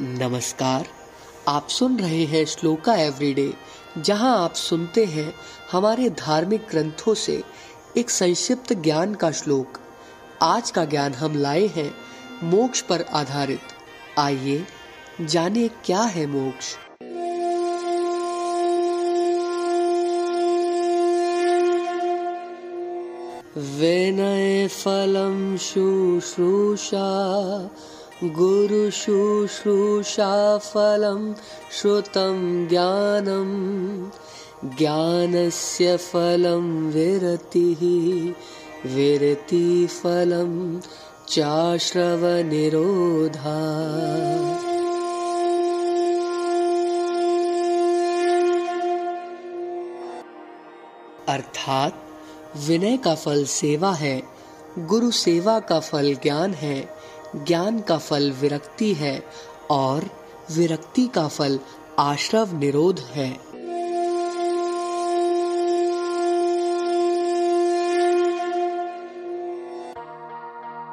नमस्कार, आप सुन रहे हैं श्लोका एवरीडे, जहाँ आप सुनते हैं हमारे धार्मिक ग्रंथों से एक संक्षिप्त ज्ञान का श्लोक। आज का ज्ञान हम लाए हैं मोक्ष पर आधारित। आइए जाने क्या है मोक्ष। विनयफलं शुश्रूषा गुरुशुश्रूषाफलं श्रुतं ज्ञानं, ज्ञानस्य फलं विरतिः विरतिफलं चाश्रवनिरोधा। अर्थात विनय का फल सेवा है, गुरु सेवा का फल ज्ञान है ज्ञान का फल विरक्ति है और विरक्ति का फल आश्रव निरोध है।